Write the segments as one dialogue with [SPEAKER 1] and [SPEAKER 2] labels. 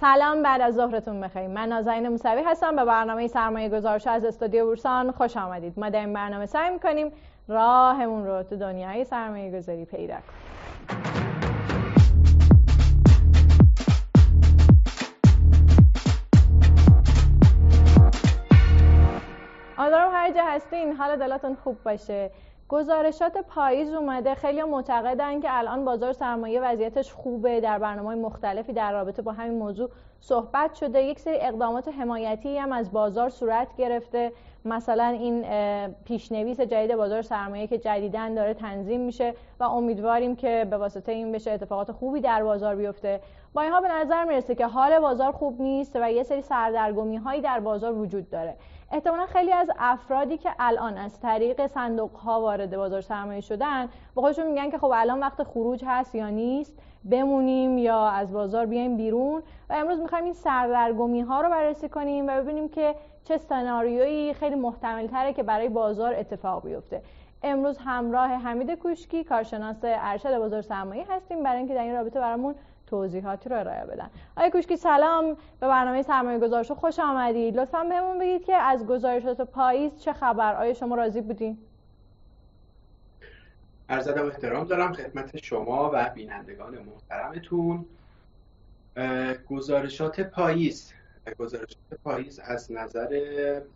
[SPEAKER 1] سلام بعد از ظهرتون بخیر. من نازنین موسوی هستم به برنامه سرمایه گذارش از استودیو بورسان خوش آمدید. ما در این برنامه سعی می‌کنیم راهمون رو تو دنیای سرمایه گذاری پیدا کنیم. امیدوارم هر جا هستین حال دلاتون خوب باشه. گزارشات پاییز اومده. خیلی معتقدن که الان بازار سرمایه وضعیتش خوبه. در برنامه مختلفی در رابطه با همین موضوع صحبت شده. یک سری اقدامات حمایتی هم از بازار صورت گرفته. مثلا این پیشنویس جدید بازار سرمایه که جدیدن داره تنظیم میشه و امیدواریم که به واسطه این بشه اتفاقات خوبی در بازار بیفته. با اینها به نظر می‌رسه که حال بازار خوب نیست و یه سری سردرگمی هایی در بازار وجود داره. احتمالا خیلی از افرادی که الان از طریق صندوق ها وارد بازار سرمایه شدن با خودشون میگن که خب الان وقت خروج هست یا نیست بمونیم یا از بازار بیایم بیرون و امروز می‌خوایم این سردرگمی ها رو بررسی کنیم و ببینیم که چه سناریویی خیلی محتمل تره که برای بازار اتفاق بیفته. امروز همراه حمید کوشکی کارشناس ارشد بازار سرمایه هستیم برای اینکه در این رابطه برامون توضیحاتی رو ارائه بدن. آقای کوشکی سلام. به برنامه سرمایه گذارشو خوش آمدید لطفا بهمون بگید که از گزارشات پاییز چه خبر؟ آیا شما راضی بودین؟
[SPEAKER 2] عرض ادب احترام دارم خدمت شما و بینندگان محترمتون. گزارشات پاییز. گزارشات پاییز از نظر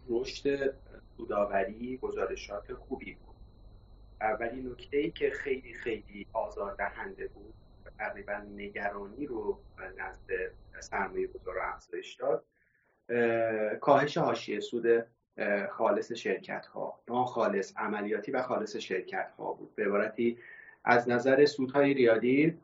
[SPEAKER 2] رشد سوداوری گزارشات خوبی بود. ولی نکته ای که خیلی خیلی آزاردهنده بود تقریبا نگرانی رو نزد سرمایه گذار افزایش داد. کاهش حاشیه سود خالص شرکت ها ناخالص عملیاتی و خالص شرکت ها بود. به عبارتی از نظر سودهای ریالی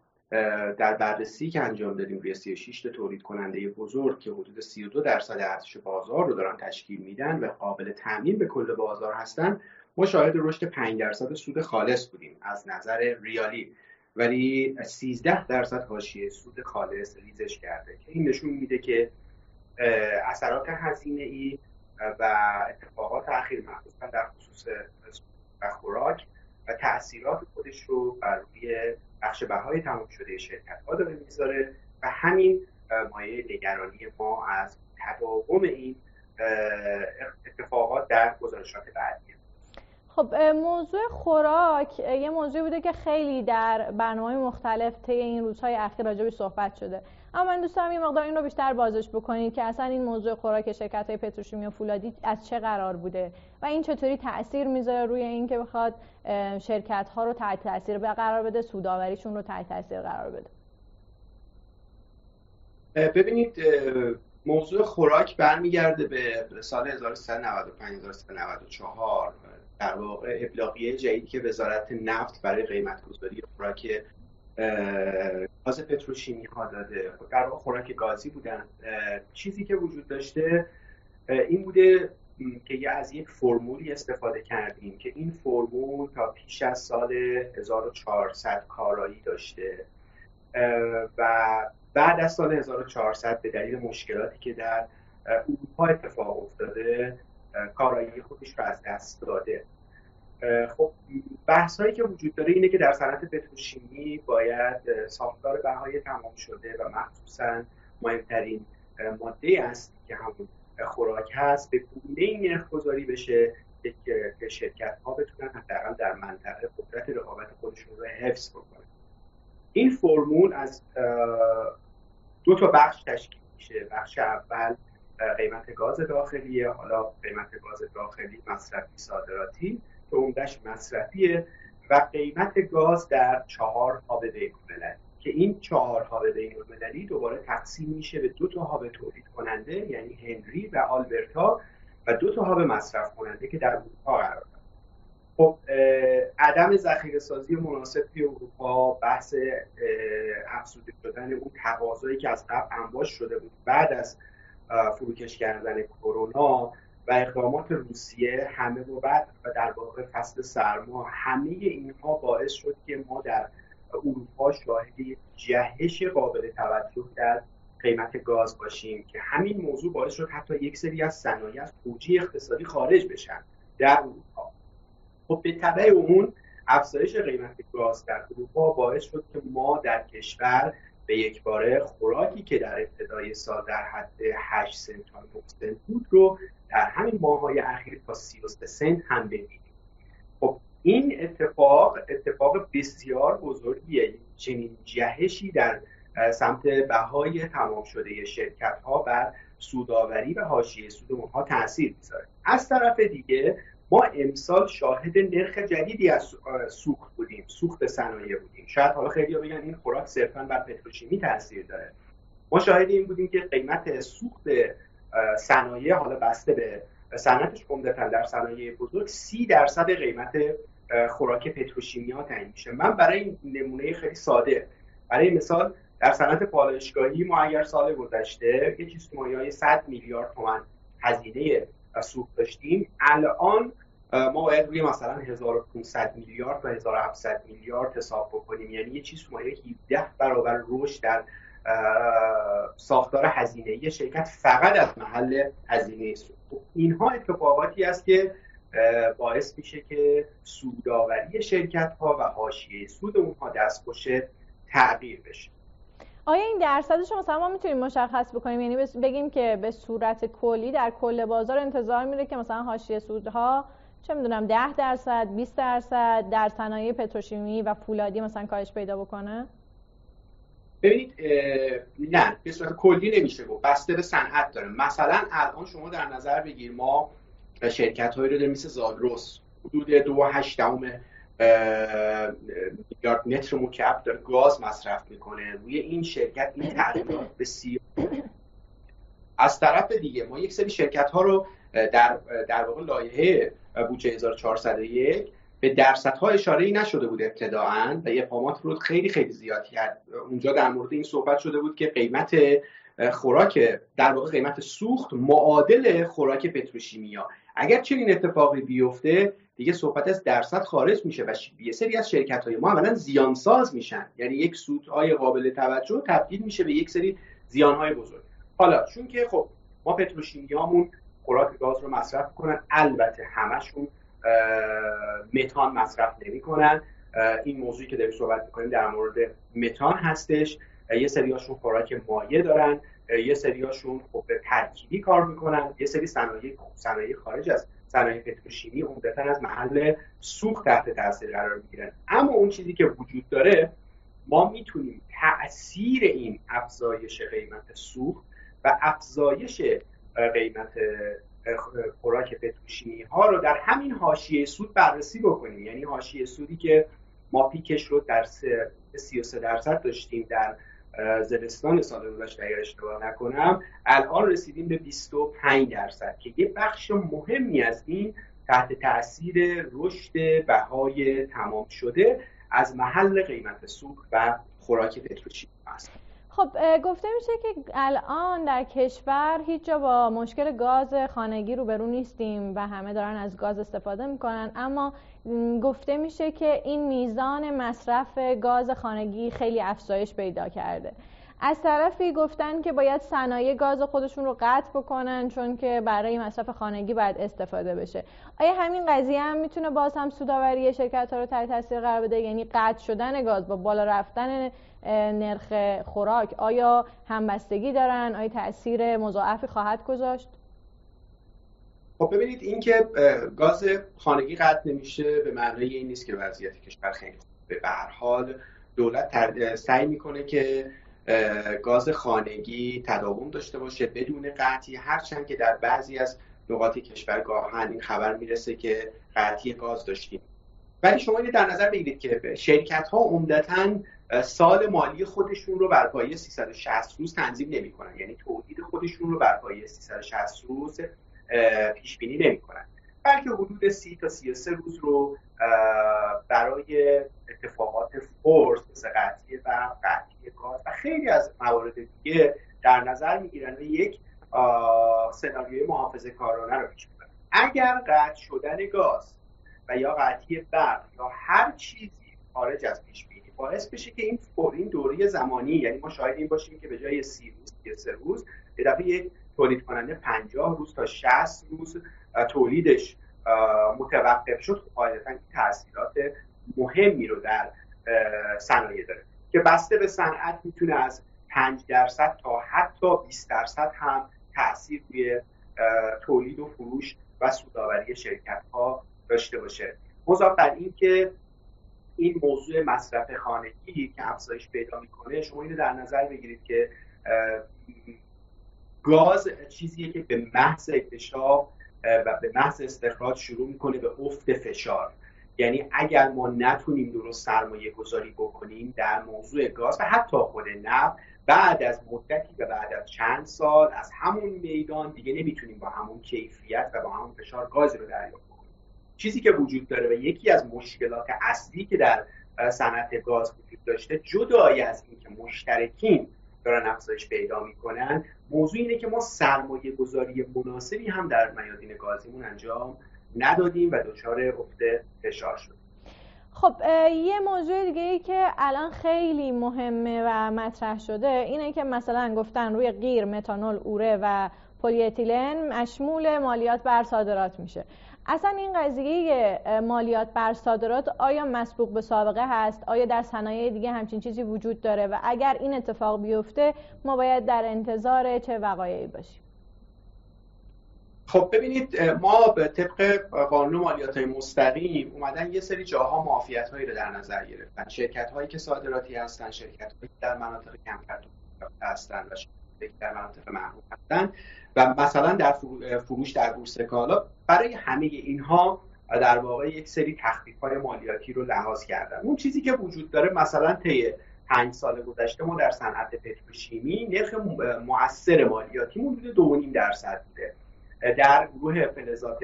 [SPEAKER 2] در بررسی که انجام دادیم روی 36 تولید کننده بزرگ که حدود 32 درصد ارزش بازار رو دارن تشکیل میدن و قابل تامین به کل بازار هستن ما شاهد رشد 5 درصد سود خالص بودیم از نظر ریالی. ولی 13 درصد حاشیه سود خالص ریزش کرده که این نشون میده که اثرات هزینه ای و اتفاقات اخیر مخصوصا در خصوص و خوراک و تاثیرات خودش رو بر روی بخش بهای تمام شده شرکت ها داره می‌ذاره و همین مایه نگرانی ما از تداوم این اتفاقات در گزارشات بعدی
[SPEAKER 1] خب موضوع خوراک یه موضوعی بوده که خیلی در برنامه مختلف طی این روزهای اخیر راجبی صحبت شده. اما من دوست دارم این مقدار این رو بیشتر بازش بکنید که اصلا این موضوع خوراک شرکت های پتروشیمی و فولادی از چه قرار بوده و این چطوری تاثیر می‌ذاره روی اینکه بخواد شرکت ها رو تحت تاثیر قرار بده سوداوریشون رو تحت تاثیر قرار بده.
[SPEAKER 2] ببینید موضوع خوراک برمیگرده به سال 1395 1394 در واقع ابلاغیه جدیدی که وزارت نفت برای قیمت گذاری خوراک گاز پتروشیمی ها داده. در واقع خوراک گازی بودن. چیزی که وجود داشته این بوده که از یک فرمولی استفاده کردیم که این فرمول تا پیش از سال 1400 کارایی داشته. و بعد از سال 1400 به دلیل مشکلاتی که در اروپا اتفاق افتاده کارایی خودش رو از دست داده. خب بحث هایی که وجود داره اینه که در صنعت پتروشیمی باید ساختار بهای تمام شده و مخصوصا مهمترین ماده است که همون خوراک هست به گونه این نرخ گذاری بشه که شرکت ها بتونن حداقل در منطقه قدرت رقابت خودشون رو حفظ بکنن. این فرمول از دو تا بخش تشکیل میشه. بخش اول قیمت گاز داخلیه حالا قیمت گاز داخلی مصرفی صادراتی که عمدهش مصرفیه و قیمت گاز در چهار هاب بین که این چهار هاب بین دوباره تقسیم میشه به دو تا هاب تولید کننده یعنی هنری و آلبرتا و دو تا هاب مصرف کننده که در اروپا قرار دارن. خب عدم ذخیره سازی مناسب توی اروپا بحث افزوده شدن اون تقاضایی که از قبل انباش شده بود بعد از فروکش کردن کرونا و اقدامات روسیه همه و بعد و در واقع فصل سرما همه اینها باعث شد که ما در اروپا شاهد جهش قابل توجه در قیمت گاز باشیم که همین موضوع باعث شد حتی یک سری از صنایع از اقتصادی خارج بشن در اروپا. خب به طبع اون افزایش قیمت گاز در اروپا باعث شد که ما در کشور به یک باره خوراکی که در ابتدای سال در حد 8 سنت تا 9 سنت بود رو در همین ماهای اخیر تا 33 سنت هم ببینیم. خب این اتفاق اتفاق بسیار بزرگیه. چنین جهشی در سمت بهای تمام شده شرکت ها بر سوداوری و حاشیه سود اونها تاثیر می‌ذاره. از طرف دیگه ما امسال شاهد نرخ جدیدی از سوخت بودیم سوخت صنایع بودیم. شاید حالا خیلی بگن این خوراک صرفا بر پتروشیمی تاثیر داره. ما شاهد این بودیم که قیمت سوخت صنایع حالا بسته به صنعتش عمدتا در صنایع بزرگ سی درصد قیمت خوراک پتروشیمی ها تعیین میشه. من برای این نمونه خیلی ساده برای مثال در صنعت پالایشگاهی ما اگر سال گذشته یه چیز های 100 میلیارد تومن هزینه سوخت داشتیم. الان ما باید روی مثلا 1500 میلیارد تا 1700 میلیارد حساب بکنیم. یعنی یه چیز مایه 17 برابر رشد در ساختار هزینه شرکت فقط از محل هزینه سوخت خب اینها اتفاقاتی است که باعث میشه که سوداوری شرکت ها و حاشیه سود اونها دستخوش تغییر بشه.
[SPEAKER 1] آیا این درصدش مثلا ما می‌تونیم مشخص بکنیم؟ یعنی بگیم که به صورت کلی در کل بازار انتظار میره که مثلا حاشیه سودها چه می‌دونم 10 درصد 20 درصد در صنایع پتروشیمی و فولادی مثلا کاهش پیدا بکنه؟
[SPEAKER 2] ببینید نه به صورت کلی نمیشه گفت. بسته به صنعت داره. مثلا الان شما در نظر بگیر ما شرکت هایی رو داریم مثل زادروس حدود دو هشت میلیارد متر مکعب داره گاز مصرف می‌کنه. روی این شرکت این تغییرات بسیار از طرف دیگه ما یک سری شرکت ها رو در در واقع لایحه بودجه 1401 به درصدها اشاره ای نشده بود ابتداعا و اقامات رو خیلی خیلی زیاد کرد. اونجا در مورد این صحبت شده بود که قیمت خوراک در واقع قیمت سوخت معادل خوراک پتروشیمیا. اگر چنین اتفاقی بیفته دیگه صحبت از درصد خارج میشه و یه سری از شرکت های ما اولا زیانساز میشن. یعنی یک سودهای قابل توجه تبدیل میشه به یک سری زیانهای بزرگ. حالا چون که خب ما پتروشیمیامون خوراک گاز رو مصرف کنن البته همشون متان مصرف نمی‌کنن. این موضوعی که داریم صحبت می‌کنیم در مورد متان هستش. یه سریاشون خوراک مایع دارن. یه سریاشون خب ترکیبی کار می‌کنن. یه سری صنایع صنایع خارج از صنایع پتروشیمی عمدتا از محل سوخت تحت تاثیر قرار می‌گیرن. اما اون چیزی که وجود داره ما می‌تونیم تاثیر این افزایش قیمت سوخت و افزایش قیمت خوراک پتروشیمی ها رو در همین حاشیه سود بررسی بکنیم. یعنی حاشیه سودی که ما پیکش رو در 33 درصد داشتیم در زمستان سال گذشته اگر اشتباه نکنم الان رسیدیم به 25 درصد که یه بخش مهمی از این تحت تاثیر رشد بهای تمام شده از محل قیمت سوخت و خوراک پتروشیمی است
[SPEAKER 1] خب گفته میشه که الان در کشور هیچ جا با مشکل گاز خانگی روبرو نیستیم و همه دارن از گاز استفاده می‌کنن. اما گفته میشه که این میزان مصرف گاز خانگی خیلی افزایش پیدا کرده. از طرفی گفتن که باید صنایع گاز خودشون رو قطع بکنن چون که برای مصرف خانگی باید استفاده بشه. آیا همین قضیه هم می‌تونه باز هم سوداوری شرکت ها رو تحت تاثیر قرار بده؟ یعنی قطع شدن گاز با بالا رفتن نرخ خوراک. آیا همبستگی دارن؟ آیا تاثیر مضاعفی خواهد گذاشت؟
[SPEAKER 2] خب ببینید اینکه گاز خانگی قطع نمیشه به معنای این نیست که وضعیت کشور خیلی خوبه به هر حال دولت سعی می‌کنه که گاز خانگی تداوم داشته باشه بدون قطعی. هرچند که در بعضی از نقاط کشور گاهن این خبر می‌رسه که قطعی گاز داشتیم. ولی شما اینو در نظر بگیرید که شرکت ها عمدتا سال مالی خودشون رو بر پایه 360 روز تنظیم نمی‌کنن. یعنی تولید خودشون رو بر پایه 360 روز پیش بینی نمی‌کنن. بلکه حدود 30 تا 33 روز رو برای اتفاقات فورس مثل قطعی و قطعی گاز و خیلی از موارد دیگه در نظر می‌گیرن و یک سناریوی محافظه کارانه رو پیش می‌برن. اگر قطع شدن گاز و یا قطعی برق یا هر چیزی خارج از پیش باعث بشه که این این دوره زمانی یعنی ما شاید این باشیم که به جای سی روز یا سه روز یه دفعه یک تولید کننده 50 روز تا 60 روز تولیدش متوقف شد. خب قاعدتا تاثیرات مهمی رو در صنایع داره که بسته به صنعت می‌تونه از 5 درصد تا حتی 20 درصد هم تاثیر روی تولید و فروش و سوداوری شرکت ها داشته باشه. مضاف بر این که این موضوع مصرف خانگی که افزایش پیدا می‌کنه شما اینو در نظر بگیرید که گاز چیزیه که به محض اکتشاف و به محض استخراج شروع می‌کنه به افت فشار. یعنی اگر ما نتونیم درست سرمایه گذاری بکنیم در موضوع گاز و حتی خود نفت بعد از مدتی و بعد از چند سال از همون میدان دیگه نمی‌تونیم با همون کیفیت و با همون فشار گازی رو دریافت چیزی که وجود داره و یکی از مشکلات اصلی که در صنعت گاز وجود داشته جدای از اینکه مشترکین دارن افزایش پیدا می‌کنن موضوع اینه که ما سرمایه گذاری مناسبی هم در میادین گازیمون انجام ندادیم و دچار افت فشار شد.
[SPEAKER 1] خب یه موضوع دیگه ای که الان خیلی مهمه و مطرح شده اینه که مثلا گفتن روی غیر متانول اوره و پلی اتیلن مشمول مالیات بر صادرات میشه. اصلا این قضیه مالیات بر صادرات آیا مسبوق به سابقه هست؟ آیا در صنایع دیگه همچین چیزی وجود داره؟ و اگر این اتفاق بیفته ما باید در انتظار چه وقایعی باشیم؟
[SPEAKER 2] خب ببینید ما به طبق قانون مالیات های مستقیم اومدن یه سری جاها معافیت هایی رو در نظر گرفتن. شرکت هایی که صادراتی هستن شرکت هایی در مناطق کمتر هستن و در مناطق محروم هستن. و مثلا در فروش در بورس کالا برای همه اینها در واقع یک سری تخفیف های مالیاتی رو لحاظ کردن. اون چیزی که وجود داره مثلا طی پنج سال گذشته ما در صنعت پتروشیمی نرخ مؤثر مالیاتی حدود دو درصد بوده. در گروه فلزات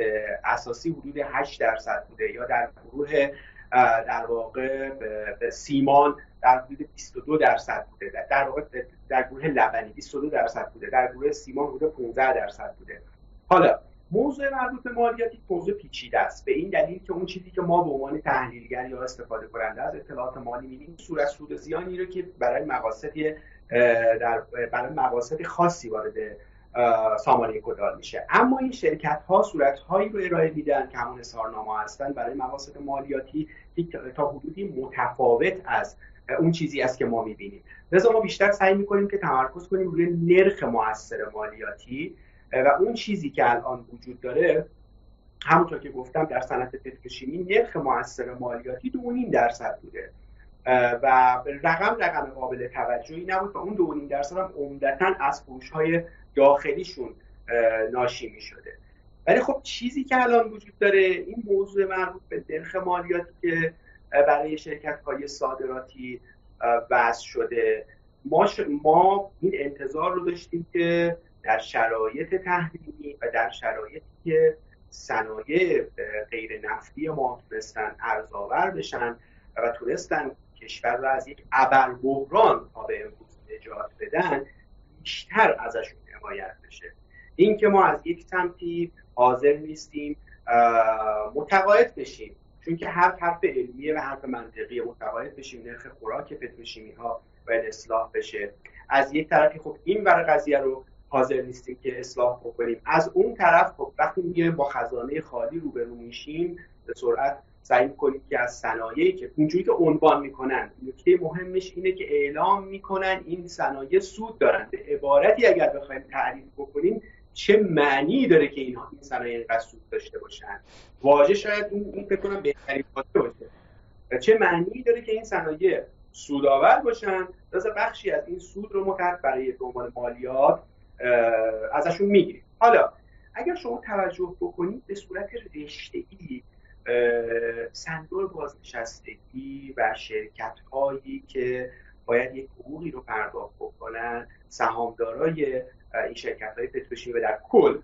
[SPEAKER 2] اساسی حدود 8 درصد بوده یا در گروه در واقع سیمان در حدود 22 درصد بوده. در واقع در گروه لبنی 22 درصد بوده. در گروه سیمان حدود 15 درصد بوده. حالا موضوع مربوط به مالیات موضوع پیچیده است. به این دلیل که اون چیزی که ما به عنوان تحلیلگر یا استفاده کننده از اطلاعات مالی می‌بینیم صورت سود زیانی رو که برای مقاصدی در برای مقاصد خاصی وارد سامانه کدال میشه. اما این شرکت ها صورت هایی رو ارائه میدن که همون اظهارنامه هستن. برای مقاصد مالیاتی تا حدودی متفاوت از اون چیزی است که ما می‌بینیم. لذا ما بیشتر سعی می‌کنیم که تمرکز کنیم روی نرخ موثر مالیاتی و اون چیزی که الان وجود داره همونطور که گفتم در صنعت پتروشیمی نرخ موثر مالیاتی دو درصد بوده. و رقم رقم قابل توجهی نبود و اون دو درصد هم عمدتا از فروش های داخلیشون ناشی می شده ولی خب چیزی که الان وجود داره این موضوع مربوط به نرخ مالیاتی که برای شرکت های صادراتی وضع شده. ما, ما این انتظار رو داشتیم که در شرایط تحریمی و در شرایطی که صنایع غیر نفتی ما تونستن ارزآور بشن و تونستن کشور رو از یک ابر بحران تا به امروز نجات بدن بیشتر ازشون حمایت بشه. این که ما از یک سمتی حاضر نیستیم متقاعد بشیم. چون که هر حرف علمیه و حرف منطقی متقاعد بشیم نرخ خوراک پتروشیمی ها باید اصلاح بشه. از یک طرفی خب این ور قضیه رو حاضر نیستیم که اصلاح بکنیم. از اون طرف خب وقتی میگه با خزانه خالی روبرو میشیم به سرعت سعی کنید که از صنایعی که اونجوری که عنوان می‌کنن نکته مهمش اینه که اعلام می‌کنن این صنایع سود دارن. به عبارتی اگر بخوایم تعریف بکنیم چه معنی داره که اینها این صنایع اینقدر سود داشته باشن؟ واژه شاید این این فکر کنم بهترین باشه. چه معنی داره که این صنایع سودآور باشن؟ لذا بخشی از این سود رو ما برای به مالیات ازشون می‌گیریم. حالا اگر شما توجه بکنید به صورت رشته‌ای صندوق بازنشستگی و شرکت هایی که باید یک حقوقی رو پرداخت بکنن سهامدارای این شرکت های پتروشیمی و در کل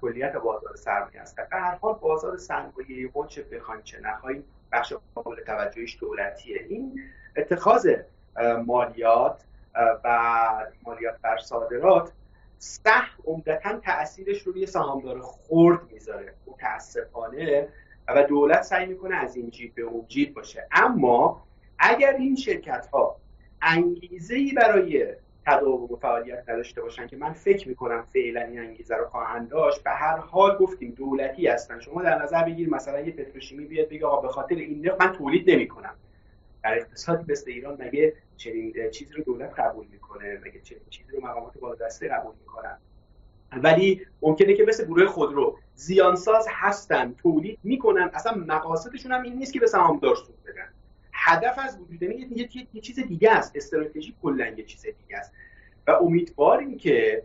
[SPEAKER 2] کلیت بازار سرمایه است. در هر حال بازار سرمایه ما چه بخواین چه نخواین بخش قابل توجهش دولتیه. این اتخاذ مالیات و مالیات بر صادرات سخت عمدتا تاثیرش رو روی سهامدار خرد می‌ذاره. متاسفانه و دولت سعی می‌کنه از این جیب به اون جیب باشه. اما اگر این شرکت ها انگیزه ای برای تداوم و فعالیت نداشته باشن که من فکر می‌کنم فعلا این انگیزه رو خواهند داشت. به هر حال گفتیم دولتی هستن. شما در نظر بگیر مثلا یه پتروشیمی بیاد بگه آقا به خاطر این نرخ من تولید نمی‌کنم. در اقتصادی مثل ایران مگه چنین چیزی رو دولت قبول می‌کنه؟ مگه چنین چیزی رو مقامات بالادسته قبول می‌کنن؟ ولی ممکنه که مثل گروه خودرو زیانساز هستن تولید می‌کنن. اصلا مقاصدشون هم این نیست که به سهامدار سود بدن. هدف از وجود یه, یه،, چیز دیگه است. استراتژی کلا یه چیز دیگه است. و امیدواریم که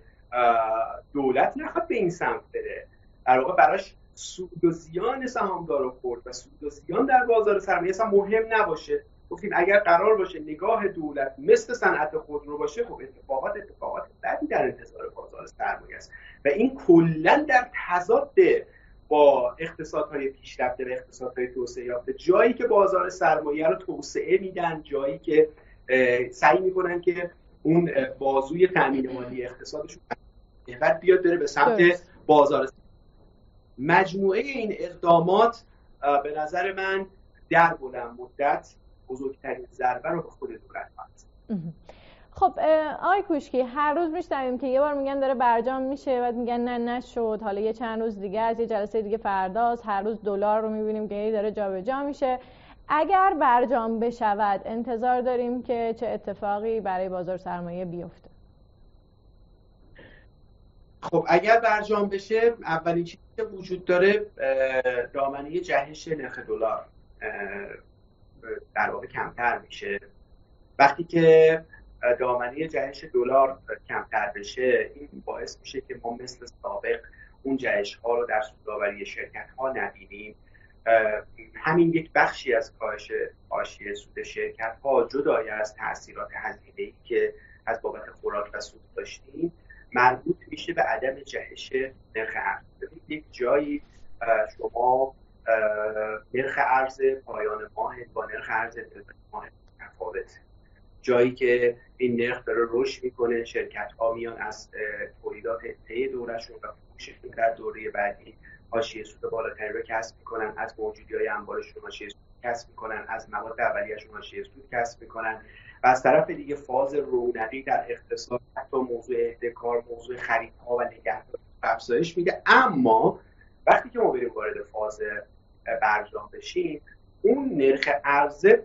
[SPEAKER 2] دولت نخواد به این سمت بره. در واقع براش سود و زیان سهامدار رو خورد و سود و زیان در بازار سرمایه اصلا مهم نباشه. گفتیم اگر قرار باشه نگاه دولت مثل صنعت خودرو باشه خب اتفاقات اتفاقات بدی در انتظار بازار سرمایه است. و این کلا در تضاد با اقتصادهای پیشرفته و اقتصادهای توسعه یافته جایی که بازار سرمایه رو توسعه میدن جایی که سعی می‌کنن که اون بازوی تامین مالی اقتصادشون بعد بیاد بره به سمت بازار. مجموعه این اقدامات به نظر من در بلند مدت بزرگترین ضربه رو به خود دولت
[SPEAKER 1] خب آقای کوشکی هر روز میشنویم که یه بار میگن داره برجام میشه بعد میگن نه نشد. حالا یه چند روز دیگه از یه جلسه دیگه فرداست. هر روز دلار رو می‌بینیم که داره جابجا میشه. اگر برجام بشود انتظار داریم که چه اتفاقی برای بازار سرمایه بیفته.
[SPEAKER 2] خب اگر برجام بشه اولین چیزی که وجود داره دامنه جهش نرخ دلار در واقع کمتر میشه. وقتی که دامنه جهش دلار کمتر بشه این باعث میشه که ما مثل سابق اون جهش ها رو در سوداوری شرکت ها نبینیم همین یک بخشی از کاهش حاشیه سود شرکت ها جدای از تاثیرات هزینه ای که از بابت خوراک و سود داشتیم مربوط میشه به عدم جهش نرخ ارز. یک جایی شما نرخ ارز پایان ماه با نرخ ارز ماه تفاوت جایی که این نرخ داره رشد می‌کنه شرکت ها میان از تولیدات طی دورشون و فروششون در دوره بعدی حاشیه سود بالاتری رو کسب می‌کنن از موجودی های انبارشون حاشیه سود کسب می‌کنن از مواد اولیه‌شون حاشیه سود کسب می‌کنن و از طرف دیگه فاز رونقی در اقتصاد حتی موضوع احتکار موضوع خریدها و نگهداری افزایش میده. اما وقتی که ما بریم وارد فاز برجام بشیم اون نرخ ارزه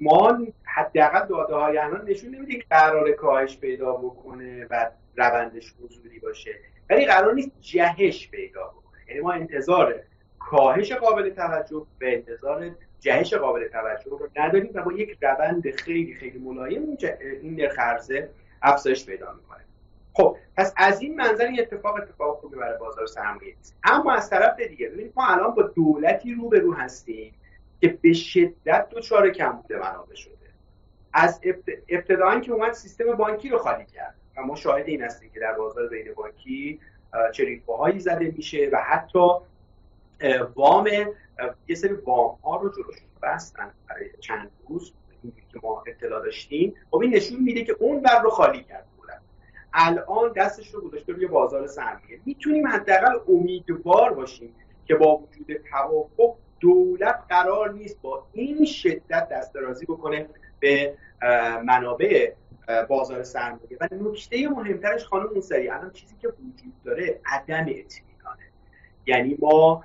[SPEAKER 2] ما حداقل داده های الان نشون نمیده که قرار کاهش پیدا بکنه و روندش حضوری باشه. ولی قرار نیست جهش پیدا بکنه. یعنی ما انتظار کاهش قابل توجه به انتظار جهش قابل توجه رو نداریم و با یک روند خیلی خیلی ملایم این نرخ ارزه افزایش پیدا می‌کنه. خب پس از این منظر این اتفاق اتفاق خوبی برای بازار سرمایه اما از طرف دیگه ببینید ما الان با دولتی رو به رو هستیم که به شدت دچار کمبود منابع شده. از ابتدایی که اومد سیستم بانکی رو خالی کرد. و ما شاهد این هستیم که در بازار بین بانکی چریکوهایی زده میشه و حتی وام یه سری وام ها رو جلوش بستن برای چند روز. که ما اطلاع داشتیم. خب این نشون میده که اون بر رو خالی کرد بودن الان دستش رو گذاشته روی بازار سرمایه می‌تونیم حداقل امیدوار باشیم که با وجود توافق دولت قرار نیست با این شدت دسترازی بکنه. به منابع بازار سرمایه. و نکته مهمترش خانم موسوی الان چیزی که وجود داره عدم اطمینانه. یعنی ما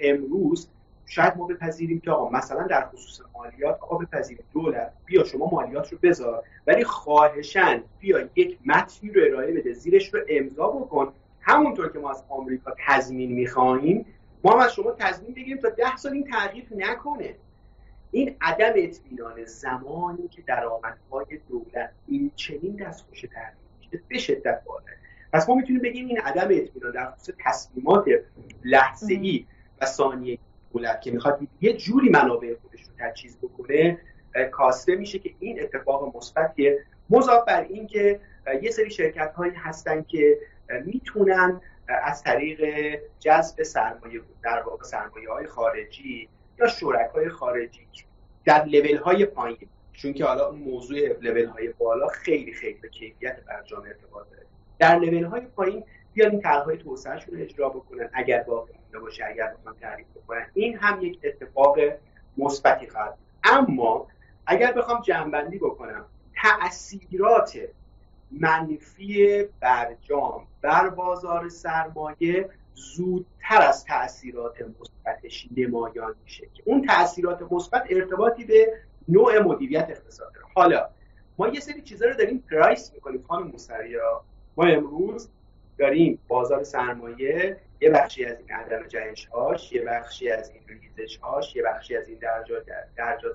[SPEAKER 2] امروز شاید ما بپذیریم که آقا مثلا در خصوص مالیات آقا بپذیریم دولت بیا شما مالیات رو بذار ولی خواهشن بیا یک متنی رو ارائه بده زیرش رو امضا بکن. همونطور که ما از آمریکا تضمین می‌خواهیم ما هم از شما تضمین بگیریم تا ده سال این تغییر نکنه. این عدم اطمینان زمانی که درآمدهای دولت این چنین دستخوش تغییر به شدت بالاه. پس ما می‌تونیم بگیم این عدم اطمینان در خصوص تصمیمات لحظه ای و ثانیه دولت که می‌خواد یه جوری منابع خودش رو تجهیز بکنه کاسته میشه که این اتفاق مثبتیه مضاف بر این که یه سری شرکت هایی هستن که می‌تونن از طریق جذب سرمایه در واقع سرمایه های خارجی شرکای خارجی در لول های پایین. چون که حالا موضوع لول های بالا خیلی خیلی به کیفیت برجام ارتباط داره. در لول های پایین بیان این طرحهای توسعهشون اجرا بکنن اگر باقی مونده باشه اگر بخوان تعریف بکنن. این هم یک اتفاق مثبتی خواهد اما اگر بخوام جنبندی بکنم تأثیرات منفی برجام بر بازار سرمایه زودتر از تاثیرات مثبتش نمایان میشه که اون تاثیرات مثبت ارتباطی به نوع مدیریت اقتصاد حالا ما یه سری چیزا رو داریم پرایس می‌کنیم خانم مستریا ما امروز داریم بازار سرمایه یه بخشی از این عدم جهش هاش یه بخشی از این ریزش هاش یه بخشی از این درجا درجا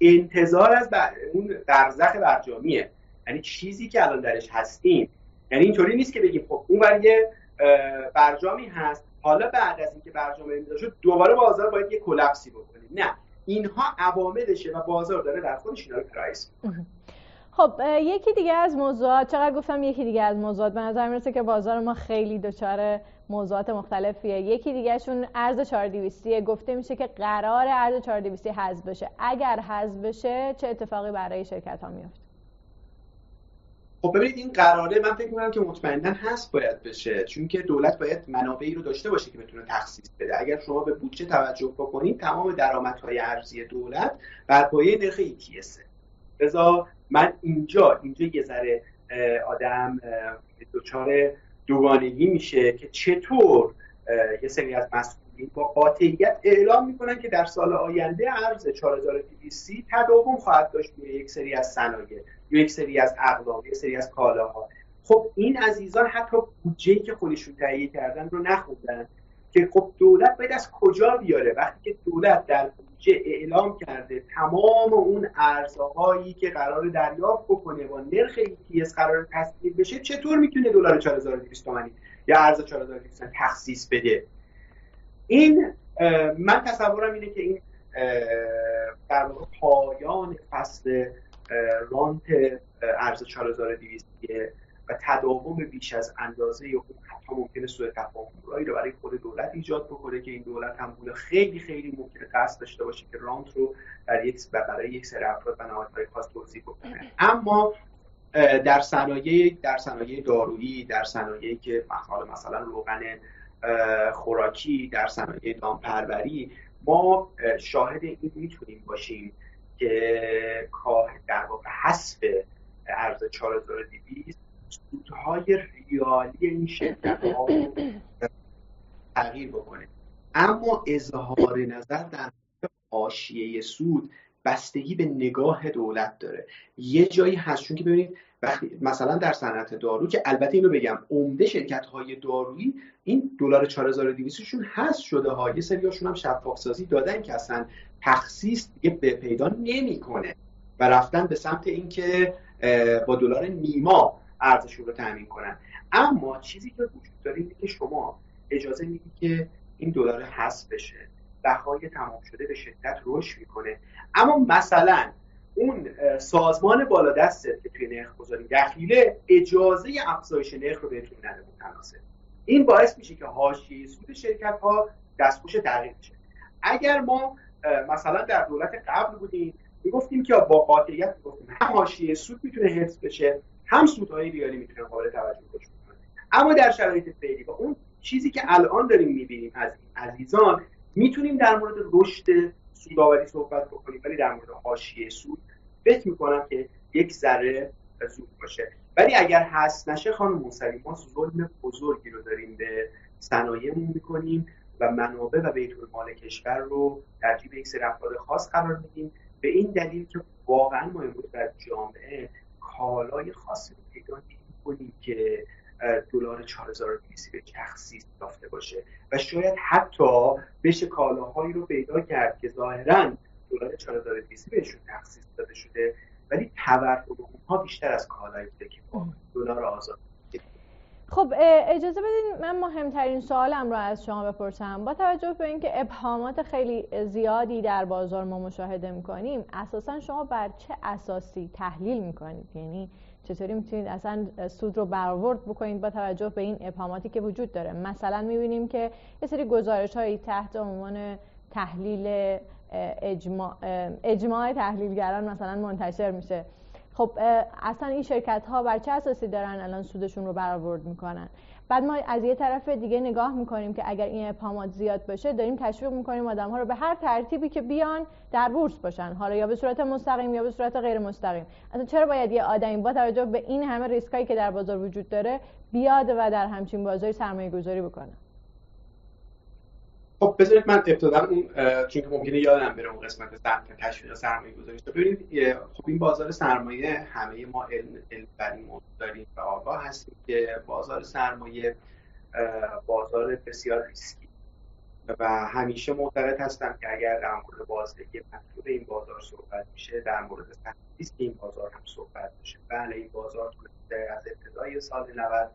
[SPEAKER 2] انتظار از اون برزخ برجامیه. یعنی چیزی که الان درش هستیم. یعنی اینطوری نیست که بگیم خب اون یه برجامی هست. حالا بعد از اینکه برجام امضا شد دوباره بازار باید یه کلپسی بکنیم. نه اینها عواملشه و بازار داره در خودش اینا پرایس
[SPEAKER 1] خب یکی دیگه از موضوعات چقدر گفتم یکی دیگه از موضوعات به نظر می‌رسه که بازار ما خیلی دچار موضوعات مختلفیه. یکی دیگهشون ارز 4200 گفته میشه که قرار ارز 4200 حذف بشه. اگر حذف بشه چه اتفاقی برای شرکت ها میفته
[SPEAKER 2] خب ببینید این قراره من فکر می‌کنم که مطمئنا هست باید بشه چون که دولت باید منابعی رو داشته باشه که بتونه تخصیص بده. اگر شما به بودجه توجه بکنید تمام درآمدهای ارزی دولت بر پایه نرخ ETS لذا من اینجا اینجا یه ذره آدم دچار دوگانگی میشه که چطور یه سری از مسئولین با قاطعیت اعلام می‌کنن که در سال آینده ارز 4200 تداوم خواهد داشت روی یک سری از صنایع. یک سری از اقلام یک سری از کالاها. خب این عزیزان حتی بودجه که خودشون تهیه کردن رو نخوندن که خب دولت باید از کجا بیاره؟ وقتی که دولت در بودجه اعلام کرده تمام اون ارزهایی که قرار دریافت بکنه با نرخ ETS قرار تصدیق بشه چطور می‌تونه دلار 4200 تومانی یا ارز 4200 تخصیص بده؟ این من تصورم اینه که این در پایان فصل رانت ارز 4200 و تداوم بیش از اندازه اون حتی ممکنه سوء تفاهمایی رو برای خود دولت ایجاد بکنه که این دولت هم بوده خیلی خیلی ممکنه قصد داشته باشه که رانت رو در یک برای یک سری افراد و نهادهای خاص توضیح بکنه. اما در صنایع در صنایع دارویی در صنایعی که مثلا مثلا روغن خوراکی در صنایع دامپروری ما شاهد این می‌تونیم باشیم که در واقع حسب ارز 4200 سودهای ریالی این شرکت ها تغییر بکنه. اما اظهار نظر در حاشیه سود بستگی به نگاه دولت داره. یه جایی هست چون که ببینید وقتی مثلا در صنعت دارو که البته اینو بگم عمده شرکت های دارویی این دلار 4200 شون هست شده ها. یه سریاشون هم شفاف سازی دادن که اصلا تخصیص دیگه به پیدا نمی‌کنه و رفتن به سمت اینکه با دلار نیما ارزشون رو تامین کنن. اما چیزی که وجود داره اینه که شما اجازه می‌دید که این دلار حذف بشه. بهای تمام شده به شدت رشد می‌کنه. اما مثلا اون سازمان بالا دستت که توی نرخ گذاری دخیله اجازه افزایش نرخ رو بهتون نده متناسب این باعث میشه که حاشیه سود شرکت ها دستخوش تغییر بشه. اگر ما مثلا در دولت قبل بودیم می‌گفتیم که با قاطعیت می‌گفتیم هم حاشیه سود می‌تونه حفظ بشه هم سودهای ریالی می‌تونه قابل توجه باشه. اما در شرایط فعلی با اون چیزی که الان داریم می‌بینیم از عزیزان می‌تونیم در مورد رشد سوداوری صحبت بکنیم ولی در مورد حاشیه سود فکر می‌کنم که یک ذره زود باشه. ولی اگر هست نشه خانم موسوی ما ظلم بزرگی رو داریم به صنایعمون می‌کنیم و منابع و بیت المال کشور رو در جیب یک سری افراد خاص قرار میدیم. به این دلیل که واقعا ما امروز در جامعه کالای خاصی پیدا کنیم که دلار 4200 به تخصیص یافته باشه. و شاید حتی بشه کالاهایی رو پیدا کرد که ظاهرا دلار 4200 بهشون تخصیص داده شده ولی تورم اونها بیشتر از کالایی بوده که با دلار آزاد
[SPEAKER 1] خب اجازه بدین من مهمترین سوالم رو از شما بپرسم. با توجه به اینکه ابهامات خیلی زیادی در بازار ما مشاهده می‌کنیم اساسا شما بر چه اساسی تحلیل می‌کنید؟ یعنی چطوری می‌تونید اصلا سود رو برآورد بکنید با توجه به این ابهاماتی که وجود داره. مثلا می‌بینیم که یه سری گزارش هایی تحت عنوان تحلیل اجماع, اجماع تحلیلگران مثلا منتشر میشه. خب اصلا این شرکت ها بر چه اساسی دارن الان سودشون رو برآورد می‌کنن؟ بعد ما از یه طرف دیگه نگاه می‌کنیم که اگر این ابهامات زیاد باشه داریم تشویق می‌کنیم آدم ها رو به هر ترتیبی که بیان در بورس باشن. حالا یا به صورت مستقیم یا به صورت غیر مستقیم. اصلا چرا باید یه آدمی با توجه به این همه ریسکایی که در بازار وجود داره بیاد و در همچین بازاری سرمایه گذاری بکنه؟
[SPEAKER 2] خب بذارید من ابتدا اون چون که ممکنه یادم بره اون قسمت تشویق سرمایه گذاری ببینید خب این بازار سرمایه همه ما علم, علم این داریم و آگاه هستیم که بازار سرمایه بازار بسیار ریسکی و همیشه معتقد هستم که اگر در مورد بازدهی مطلوب این بازار صحبت میشه در مورد ریسک این بازار هم صحبت میشه. بله این بازار از ابتدای سال 90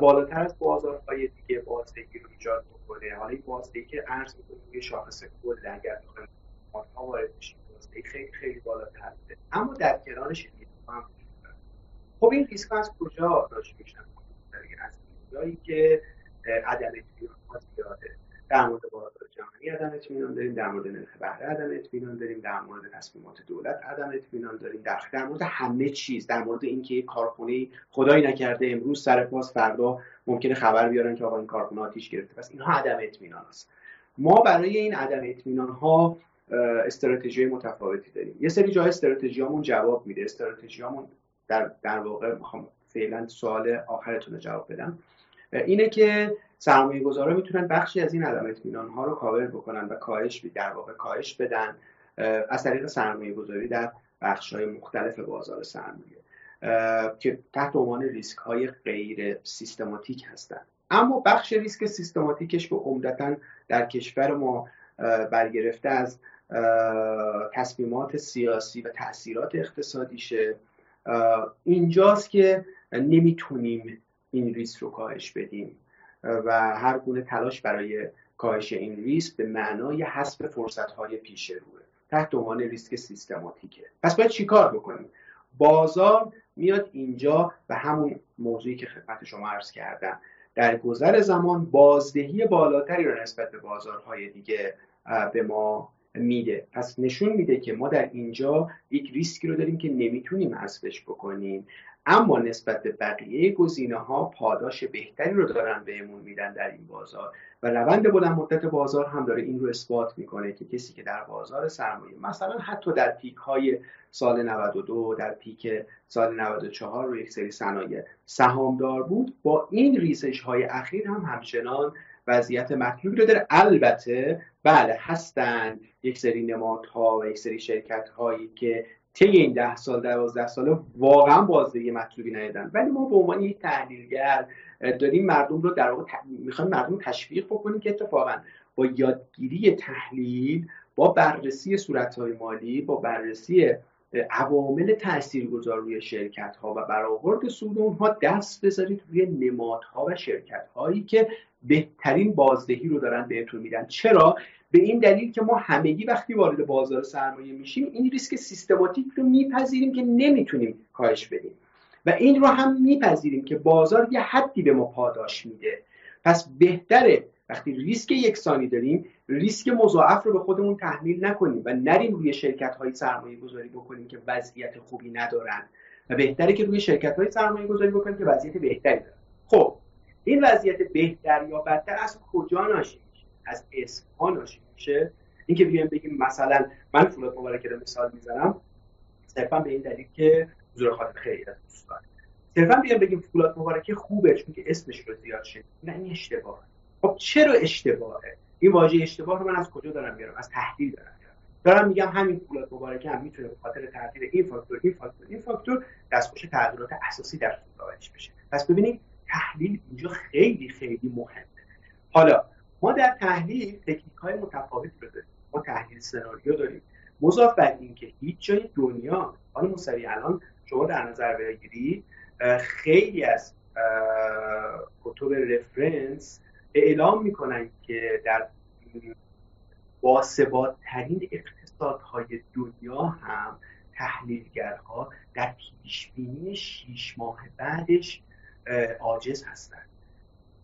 [SPEAKER 2] بالاتر از بازارهای دیگه بازدهی رو ایجاد بکنه حالا این بازدهی که عرض می‌کنیم روی شاخص کل اگر بخوایم ها وارد بشیم بازدهی خیلی خیلی بالاتر بوده اما در کنارش هم خب این ریسک از کجا داشت میشن از جایی که عدم اطمینان زیاده. در مورد بازار جهانی عدم اطمینان داریم در مورد نرخ بهره عدم اطمینان داریم در مورد تصمیمات دولت عدم اطمینان داریم. در در مورد همه چیز در مورد اینکه یک کارخونه خدایی نکرده امروز سر پاس فردا ممکنه خبر بیارن که آقا این کارخونه آتیش گرفته. پس اینها عدم اطمینان است. ما برای این عدم اطمینان ها استراتژی متفاوتی داریم. یه سری جای استراتژیامون جواب میده. استراتژیامون در در واقع می‌خوام فعلا سوال آخرتون رو جواب بدم. اینه که سرمایه گذارا می‌تونن بخشی از این عدم اطمینان ها رو کاور بکنن و کاهش در واقع کاهش بدن از طریق سرمایه گذاری در بخش های مختلف بازار سرمایه که تحت عنوان ریسک های غیر سیستماتیک هستند اما بخش ریسک سیستماتیکش به عمدتا در کشور ما برگرفته از تصمیمات سیاسی و تاثیرات اقتصادیشه. اینجاست که نمی‌تونیم این ریسک رو کاهش بدیم. و هر گونه تلاش برای کاهش این ریسک به معنای حسب فرصتهای پیش روه تحت عنوان ریسک سیستماتیکه. پس باید چیکار بکنیم؟ بازار میاد اینجا و همون موضوعی که خدمت شما عرض کردم. در گذر زمان بازدهی بالاتری رو نسبت به بازارهای دیگه به ما میده. پس نشون میده که ما در اینجا یک ریسکی رو داریم که نمی‌تونیم حذفش بکنیم. اما نسبت به بقیه گزینه ها پاداش بهتری رو دارن بهمون میدن در این بازار و روند بلند مدت بازار هم داره این رو اثبات می‌کنه که کسی که در بازار سرمایه مثلا حتی در پیک های سال 92 در پیک سال 94 رو یک سری صنایع سهامدار بود با این ریزش های اخیر هم همچنان وضعیت مطلوبی رو داره. البته بله هستن یک سری نمادها و یک سری شرکت هایی که طی این ده سال دوازده ساله واقعا بازدهی مطلوبی ندادن ولی ما به عنوان یک تحلیلگر داریم مردم رو در واقع می‌خوایم مردم تشویق بکنیم که اتفاقا با یادگیری تحلیل با بررسی صورتهای مالی با بررسی عوامل تاثیرگذار روی شرکت ها و برآورد سود اونها دست بذارید روی نمادها و شرکت هایی که بهترین بازدهی رو دارن بهتون میدن. چرا؟ به این دلیل که ما همگی وقتی وارد بازار سرمایه میشیم این ریسک سیستماتیک رو میپذیریم که نمی‌تونیم کاهش بدیم. و این رو هم میپذیریم که بازار یه حدی به ما پاداش میده. پس بهتره وقتی ریسک یکسانی داریم ریسک مضاعف رو به خودمون تحمیل نکنیم و نریم روی شرکت های سرمایه گذاری بکنیم که وضعیت خوبی ندارن. و بهتره که روی شرکت های سرمایه گذاری بکنیم که وضعیت بهتری دارن. خب این وضعیت بهتر یا بدتر از کجا ناشی از اسم ها ناشی میشه؟ اینکه بیایم بگیم مثلا من فولاد مبارکه رو مثال می‌زنم. صرفا به این دلیل که حضور خاطر خیلی از دوستان. صرفا بیایم بگیم فولاد مبارکه خوبه چون که اسمش رو زیاد شد نه این اشتباهه خب چرا اشتباهه؟ این واژه اشتباه رو من از کجا دارم میارم؟ از تحلیل دارم میارم. دارم میگم همین فولاد مبارکه هم می‌تونه به خاطر تغییر این فاکتور این فاکتور این فاکتور دستخوش تغییرات اساسی در سود بشه. پس ببینید تحلیل اینجا خیلی خیلی مهمه. حالا ما در تحلیل تکنیک های متفاوتی رو داریم. ما تحلیل سناریو داریم. مضاف بر که هیچ جای دنیا حالا موسوی الان شما در نظر بگیرید خیلی از کتب رفرنس اعلام می‌کنن که در باثبات ترین اقتصادهای دنیا هم تحلیلگرها در پیش بینی شیش ماه بعدش عاجز هستند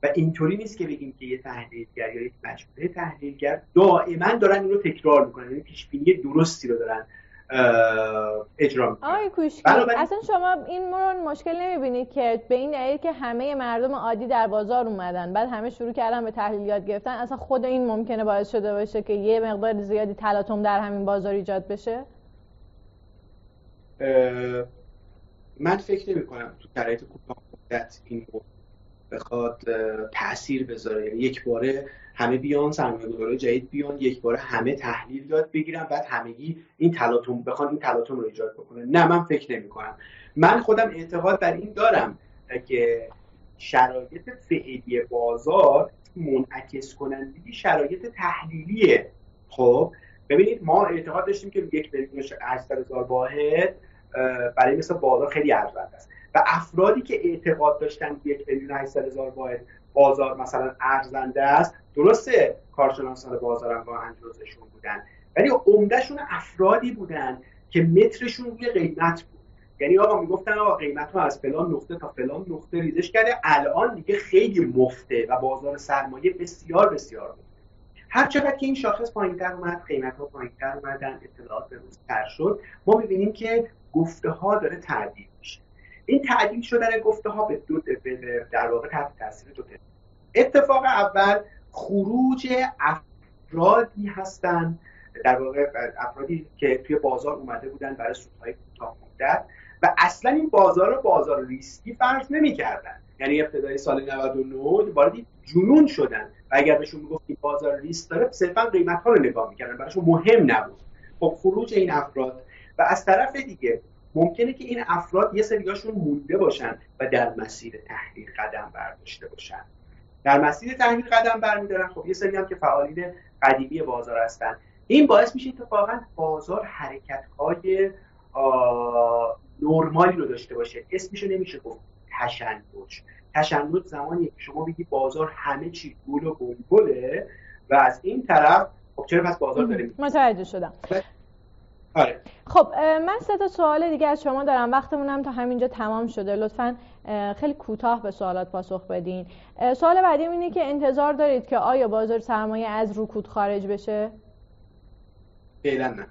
[SPEAKER 2] و اینطوری نیست که بگیم که یه تحلیلگر یا یک مجموعه تحلیلگر دائما دارن این رو تکرار می‌کنن یعنی پیش بینی درستی رو دارن اجرا می‌کنن.
[SPEAKER 1] آقای کوشکی اصلا شما این مورد مشکل نمی‌بینید که به این دلیل که همه مردم عادی در بازار اومدن بعد همه شروع کردن به تحلیل یاد گرفتن اصلا خود این ممکنه باعث شده باشه که یه مقدار زیادی تلاطم در همین بازار ایجاد بشه؟
[SPEAKER 2] من فکر نمی کنم تو شرایط کوتاه مدت این بخواد تاثیر بذاره. یعنی یک باره همه بیان سرمایه جدید بیان یک باره همه تحلیل یاد بگیرن بعد همگی این تلاطم بخوان این تلاطم رو ایجاد بکنه نه من فکر نمی کنم من خودم اعتقاد بر این دارم که شرایط فعلی بازار منعکس کننده شرایط تحلیلیه. خب ببینید ما اعتقاد داشتیم که یک میلیون 800 هزار واحد برای مثل بازار خیلی ارزنده است. و افرادی که اعتقاد داشتن یک میلیون 800 هزار واحد بازار مثلا ارزنده است درسته کارشناسان بازار هم با جزشون بودن. ولی عمدهشون افرادی بودن که مترشون روی قیمت بود. یعنی آقا می‌گفتن آقا قیمت رو از فلان نقطه تا فلان نقطه ریزش کرده الان دیگه خیلی مفته و بازار سرمایه بسیار بسیار مفته. هر چقدر که این شاخص پایینتر اومد قیمت ها پایینتر اومدن اطلاعات به تر شد ما می‌بینیم که گفته ها داره تعدیل میشه. این تعدیل شدن گفته ها به دو در واقع تحت تاثیر دو اتفاق اول خروج افرادی هستند در واقع افرادی که توی بازار اومده بودن برای سودهای کوتاه مدت و اصلا این بازار رو بازار ریسکی فرض نمی‌کردن. یعنی ابتدای سال 99 وارد جنون شدن. و اگر بهشون می‌گفتیم بازار ریسک داره صرفا قیمت ها رو نگاه می‌کردن. براشون مهم نبود. خب خروج این افراد و از طرف دیگه ممکنه که این افراد یه سریاشون مونده باشن و در مسیر تحلیل قدم برداشته باشن. در مسیر تحلیل قدم برمیدارن. خب یه سری هم که فعالین قدیمی بازار هستن. این باعث میشه اتفاقا بازار حرکت های نرمالی رو داشته باشه. اسمش نمیشه گفت تشنج. تشنج زمانی که شما بگی بازار همه چی گل و بلبله و از این طرف خب چرا پس بازار داره
[SPEAKER 1] متوجه شدم.
[SPEAKER 2] آره.
[SPEAKER 1] خب من سه تا سوال دیگه از شما دارم. وقتمون تا همینجا تمام شده. لطفا خیلی کوتاه به سوالات پاسخ بدین. سوال بعدی اینه که انتظار دارید که آیا بازار سرمایه از رکود خارج بشه؟
[SPEAKER 2] فعلا نه.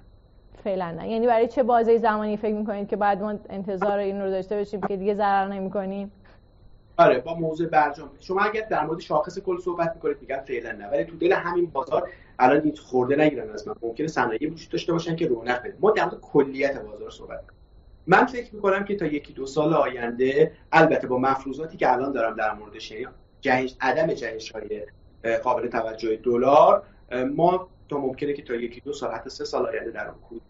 [SPEAKER 1] فعلا نه. یعنی برای چه بازه زمانی فکر می‌کنید که بعد ما انتظار این رو داشته باشیم که دیگه ضرر نمی‌کنیم؟
[SPEAKER 2] آره با موضوع برجام. شما اگر در مورد شاخص کل صحبت می‌کنید میگن فعلا نه. ولی تو دل همین بازار الان هیچ خورده نگیرن از من. ممکنه صنایعی وجود داشته باشن که رونق بده ما در مورد کلیت بازار صحبت کنیم من فکر می‌کنم که تا یکی دو سال آینده البته با مفروضاتی که الان دارم در موردش یعنی جهش عدم جهش های قابل توجه دلار ما تا ممکنه که تا یکی دو سال حتی سه سال آینده در رکود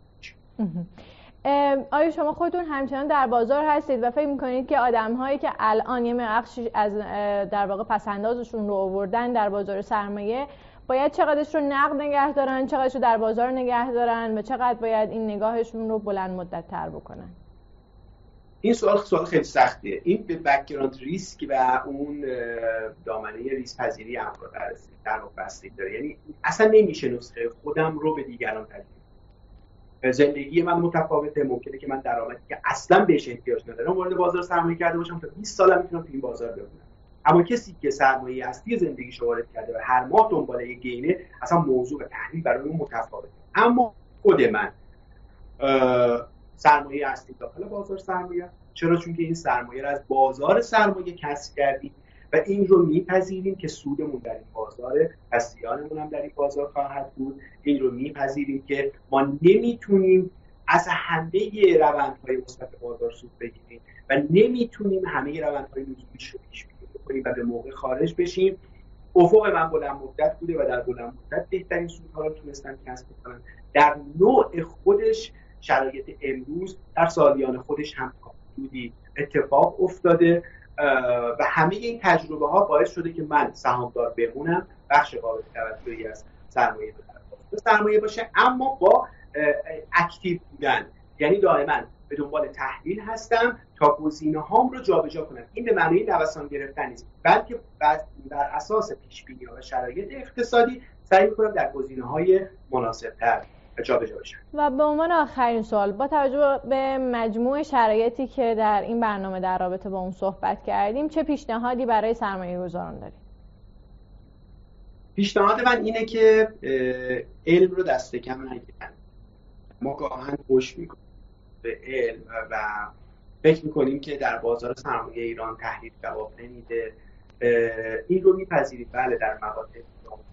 [SPEAKER 1] آیا شما خودتون همچنان در بازار هستید و فکر می‌کنید که آدم هایی که الان یه مقخشی از در واقع پسندازشون رو آوردن در بازار سرمایه باید چقدرش رو نقد نگه دارن چقدرش رو در بازار نگه دارن و چقدر باید این نگاهشون رو بلند مدت تر بکنن؟
[SPEAKER 2] این سوال سوال خیلی سختیه. این به background ریسک و اون دامنه ریسک پذیری افراد در بستگی داره. یعنی اصلا نمیشه نسخه خودم رو به دیگران تجربه زندگی من متفاوته. ممکنه که من درآمدی که اصلا بهش احتیاج ندارم وارد بازار سرمایه کرده باشم تا 20 سالم می‌تونم تو این بازار بمونم. اما کسی که سرمایه اصلی زندگیش وارد کرده و هر ماه دنبال یه gain ـه اصلا موضوع و تحلیل برای اون متفاوته. اما خود من سرمایه اصلی داخل بازار سرمایه چرا؟ چون که این سرمایه رو از بازار سرمایه کسب کردیم. و این رو میپذیریم که سودمون در این بازار هستیانمون هم در این بازار خواهد بود. این رو میپذیریم که ما نمی‌تونیم از همه روندهای مثبت بازار سود بگیریم و نمی‌تونیم همه روندهای نزولیش رو پیش بکنیم و به موقع خارج بشیم. افق من بلند مدت بوده و در بلند مدت بهترین سودها رو تونستم کسب کنم در نوع خودش شرایط امروز در سالیان خودش هم حدودی اتفاق افتاده. و همه این تجربه ها باعث شده که من سهامدار بمونم. بخش قابل توجهی از سرمایه سرمایه باشه اما با اکتیو بودن. یعنی دائما به دنبال تحلیل هستم تا گزینه هام رو جابجا کنم. این به معنی نوسان گرفتن نیست. بلکه بر اساس پیش بینی و شرایط اقتصادی سعی می‌کنم در گزینه های جابجا بشن
[SPEAKER 1] و به عنوان آخرین سوال با توجه به مجموع شرایطی که در این برنامه در رابطه با اون صحبت کردیم چه پیشنهادی برای سرمایه گذاران داریم
[SPEAKER 2] پیشنهاد من اینه که علم رو دست کم نگیرن. ما گاهن خوش می‌کنیم به علم و فکر می‌کنیم که در بازار سرمایه ایران تحلیل جواب نمیده. این رو میپذیرید بله در مقاطع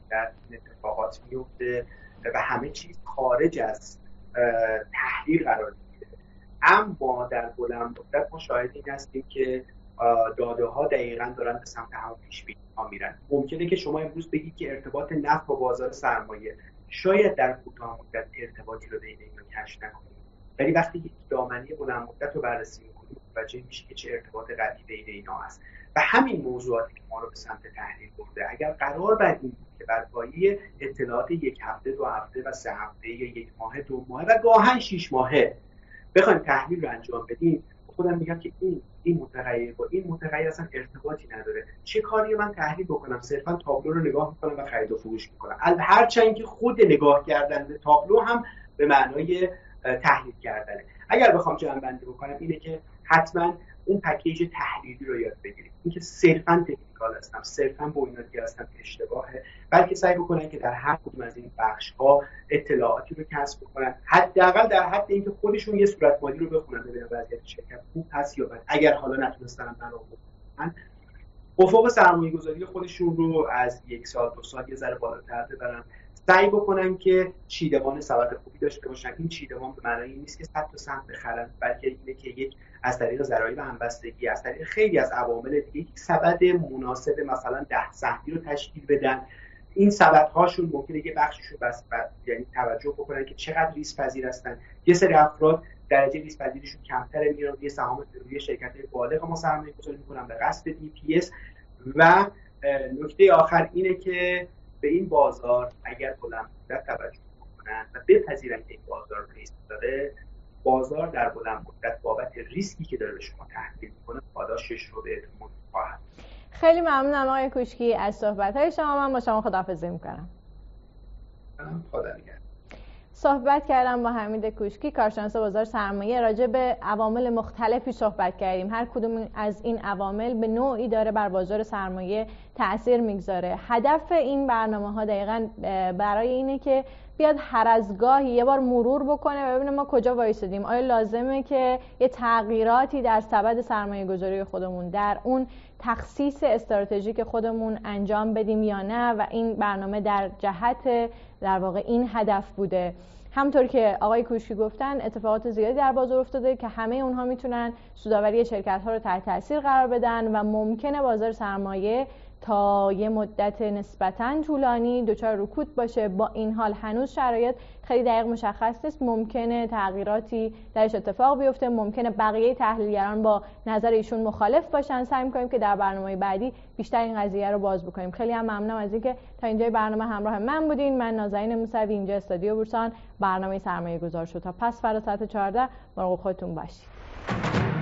[SPEAKER 2] در اتفاقات میفته و همه چیز خارج از تحلیل قرار می‌گیره. اما در بلند مدت ما شاهد این هستیم که داده ها دقیقا دارن به سمت همون پیش ها میرن. ممکنه که شما امروز بگید که ارتباط نفت با بازار سرمایه شاید در کوتاه مدت ارتباطی رو بین اینا کشف نکنید ولی وقتی که دامنه بلند مدت رو بررسی می‌کنید متوجه میشه که چه ارتباط قطعی بین اینا هست. و همین موضوعاتی که ما رو به سمت تحلیل برده اگر قرار بر این که بر پایه اطلاعات یک هفته دو هفته و سه هفته یا یک ماه دو ماه و گاهن شیش ماهه بخوایم تحلیل رو انجام بدیم. خودم میگم که این این متغیر با این متغیر اصلا ارتباطی نداره. چه کاری من تحلیل بکنم؟ صرفا تابلو رو نگاه می‌کنم و خرید و فروش می‌کنم. هرچند که خود نگاه کردن به تابلو هم به معنای تحلیل کردنه. اگر بخوام جمع بندی بکنم اینه که حتما اون پکیج تحلیلی رو یاد بگیرید اینکه صرفا تکنیکال هستم صرفا بنیادی هستم اشتباهه. بلکه سعی بکنن که در هر کدوم از این بخش ها اطلاعاتی رو کسب بکنن. حداقل در حد اینکه خودشون یه صورت مالی رو بخونن ببینن وضعیت شرکت خوب هست یا بد. اگر حالا نتونستن برام بکنن افق سرمایه گذاری خودشون رو از یک سال دو سال یه ذره بالاتر ببرن. سعی بکنن که چیدمان سبد خوبی داشته باشن این چیدمان به معنای نیست که صد تا سمت بخرن بلکه اینه که یک از طریق ضرایب همبستگی از طریق خیلی از عوامل دیگه یک سبد مناسب مثلا ده سهمی رو تشکیل بدن. این سبد هاشون ممکنه یه رو بس یعنی توجه بکنن که چقدر ریسک پذیر هستن. یه سری افراد درجه ریسک پذیریشون کمتره میرن یه سهام روی شرکت بالغ سرمایه گذاری می‌کنن به قصد DPS و نکته آخر اینه که به این بازار اگر بلند مدت توجه بکنن و بپذیرن که این بازار ریسک داره بازار در بلند مدت بابت ریسکی که داره به شما تحمیل می‌کنه پاداشش رو بهتون خواهد.
[SPEAKER 1] خیلی ممنونم آقای کوشکی از صحبت های شما. من با شما خداحافظی می‌کنم.
[SPEAKER 2] خدا نگهدار.
[SPEAKER 1] صحبت کردم با حمید کوشکی کارشناس بازار سرمایه. راجع به عوامل مختلفی صحبت کردیم. هر کدوم از این عوامل به نوعی داره بر بازار سرمایه تاثیر می‌گذاره. هدف این برنامه ها دقیقا برای اینه که بیاد هر از گاهی یه بار مرور بکنه و ببینه ما کجا وایسادیم. آیا لازمه که یه تغییراتی در سبد سرمایه گذاری خودمون در اون تخصیص استراتژیک خودمون انجام بدیم یا نه و این برنامه در جهت در واقع این هدف بوده. همطور که آقای کوشکی گفتن اتفاقات زیادی در بازار افتاده که همه اونها می‌تونن سوداوری شرکت ها رو تحت تاثیر قرار بدن و ممکنه بازار سرمایه تا یه مدت نسبتا طولانی دچار رکود باشه. با این حال هنوز شرایط خیلی دقیق مشخص نیست. ممکنه تغییراتی درش اتفاق بیفته. ممکنه بقیه تحلیلگران با نظر ایشون مخالف باشن. سعی می‌کنیم که در برنامه بعدی بیشتر این قضیه رو باز بکنیم. خیلی هم ممنونم از اینکه تا اینجای برنامه همراه من بودین. من نازنین موسوی اینجا استادیو بورسان. برنامه سرمایه گذار شد. تا پس فردا ساعت 14 مراقب خودتون باشید.